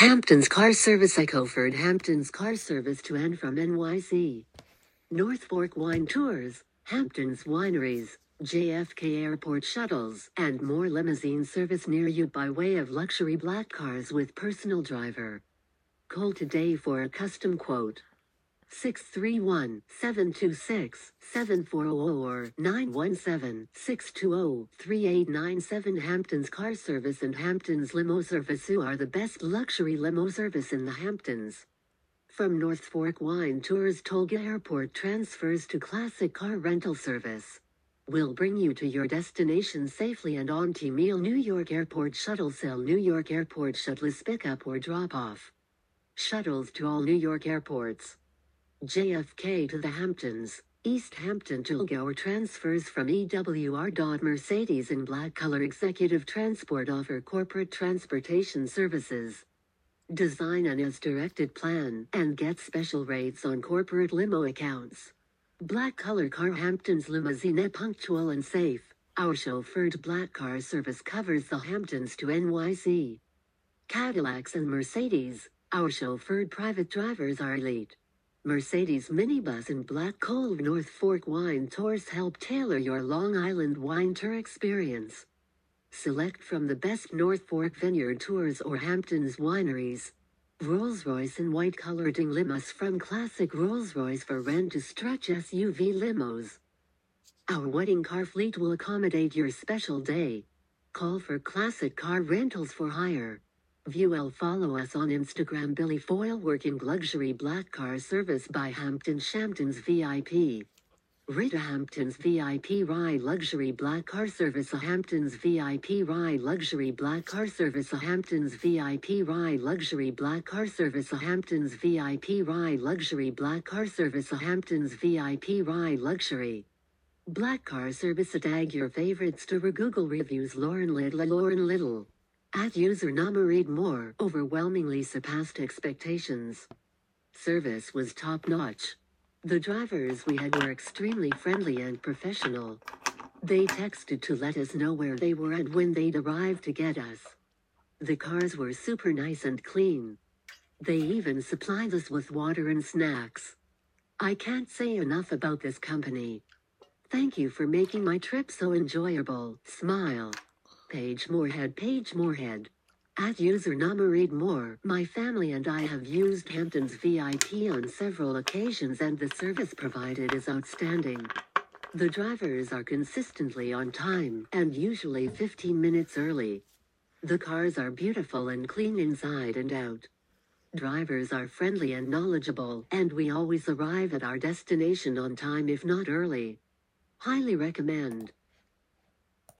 Hamptons Car Service Ecoford Hamptons Car Service to and from NYC. North Fork Wine Tours, Hamptons Wineries, JFK Airport Shuttles, and more limousine service near you by way of luxury black cars with personal driver. Call today for a custom quote. 631-726-7400 or 917-620-3897 Hamptons Car Service and Hamptons Limo Service are the best luxury limo service in the Hamptons. From North Fork Wine Tours Tolga Airport transfers to classic car rental service. We'll bring you to your destination safely and on to Meal New York Airport Shuttle Cell New York Airport Shuttles pickup or drop off. Shuttles to all New York airports. JFK to the Hamptons, East Hampton to Gower transfers from EWR. Mercedes in black color executive transport offer corporate transportation services. Design an as directed plan and get special rates on corporate limo accounts. Black color car Hamptons limousine punctual and safe. Our chauffeured black car service covers the Hamptons to NYC. Cadillacs and Mercedes, our chauffeured private drivers are elite. Mercedes minibus and Black Coal North Fork Wine Tours help tailor your Long Island wine tour experience. Select from the best North Fork Vineyard Tours or Hamptons wineries. Rolls-Royce and white-colored limos from classic Rolls-Royce for rent to stretch SUV limos. Our wedding car fleet will accommodate your special day. Call for classic car rentals for hire. View follow us on Instagram. Billy Foyle working luxury black car service by Hampton Shamptons VIP. Rita Hamptons VIP Ride Luxury Black Car Service. A Hamptons VIP Ride Luxury Black Car Service. A Hamptons VIP Ride Luxury Black Car Service. A Hamptons VIP Ride Luxury Black Car Service. A Hamptons VIP Ride Luxury Black Car Service. Tag your favorites to Google reviews. Lauren Little Lauren Little at user Nama read more overwhelmingly surpassed expectations. Service was top notch. The drivers we had were extremely friendly and professional. They texted to let us know where they were and when they'd arrive to get us. The cars were super nice and clean. They even supplied us with water and snacks. I can't say enough about this company. Thank you for making my trip so enjoyable. Smile. Page Moorhead Page Moorhead. At user Nama read more, my family and I have used Hamptons VIP on several occasions and the service provided is outstanding. The drivers are consistently on time and usually 15 minutes early. The cars are beautiful and clean inside and out. Drivers are friendly and knowledgeable, and we always arrive at our destination on time if not early. Highly recommend.